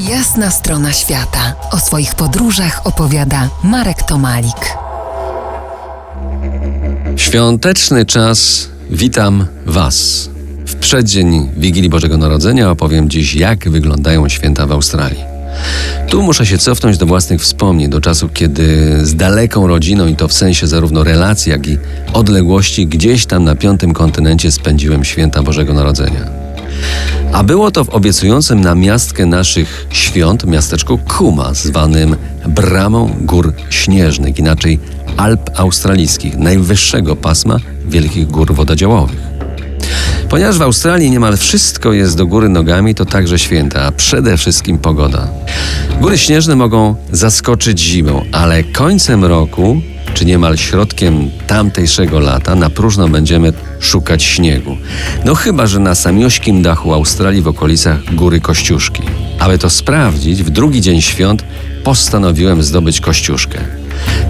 Jasna strona świata. O swoich podróżach opowiada Marek Tomalik. Świąteczny czas, witam Was. W przeddzień Wigilii Bożego Narodzenia opowiem dziś, jak wyglądają święta w Australii. Tu muszę się cofnąć do własnych wspomnień, do czasu, kiedy z daleką rodziną, i to w sensie zarówno relacji, jak i odległości, gdzieś tam na piątym kontynencie spędziłem święta Bożego Narodzenia. A było to w obiecującym na miastkę naszych świąt miasteczku Kuma, zwanym Bramą Gór Śnieżnych, inaczej Alp Australijskich, najwyższego pasma wielkich gór wododziałowych. Ponieważ w Australii niemal wszystko jest do góry nogami, to także święta, a przede wszystkim pogoda. Góry śnieżne mogą zaskoczyć zimą, ale końcem roku czy niemal środkiem tamtejszego lata na próżno będziemy szukać śniegu. No chyba, że na samiośkim dachu Australii w okolicach Góry Kościuszki. Aby to sprawdzić, w drugi dzień świąt postanowiłem zdobyć Kościuszkę.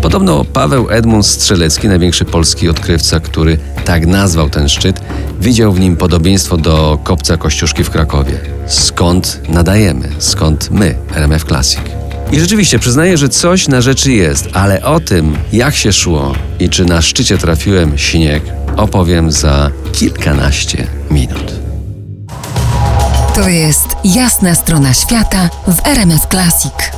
Podobno Paweł Edmund Strzelecki, największy polski odkrywca, który tak nazwał ten szczyt, widział w nim podobieństwo do kopca Kościuszki w Krakowie. Skąd nadajemy? Skąd my, RMF Classic? I rzeczywiście przyznaję, że coś na rzeczy jest, ale o tym, jak się szło i czy na szczycie trafiłem śnieg, opowiem za kilkanaście minut. To jest jasna strona świata w RMF Classic.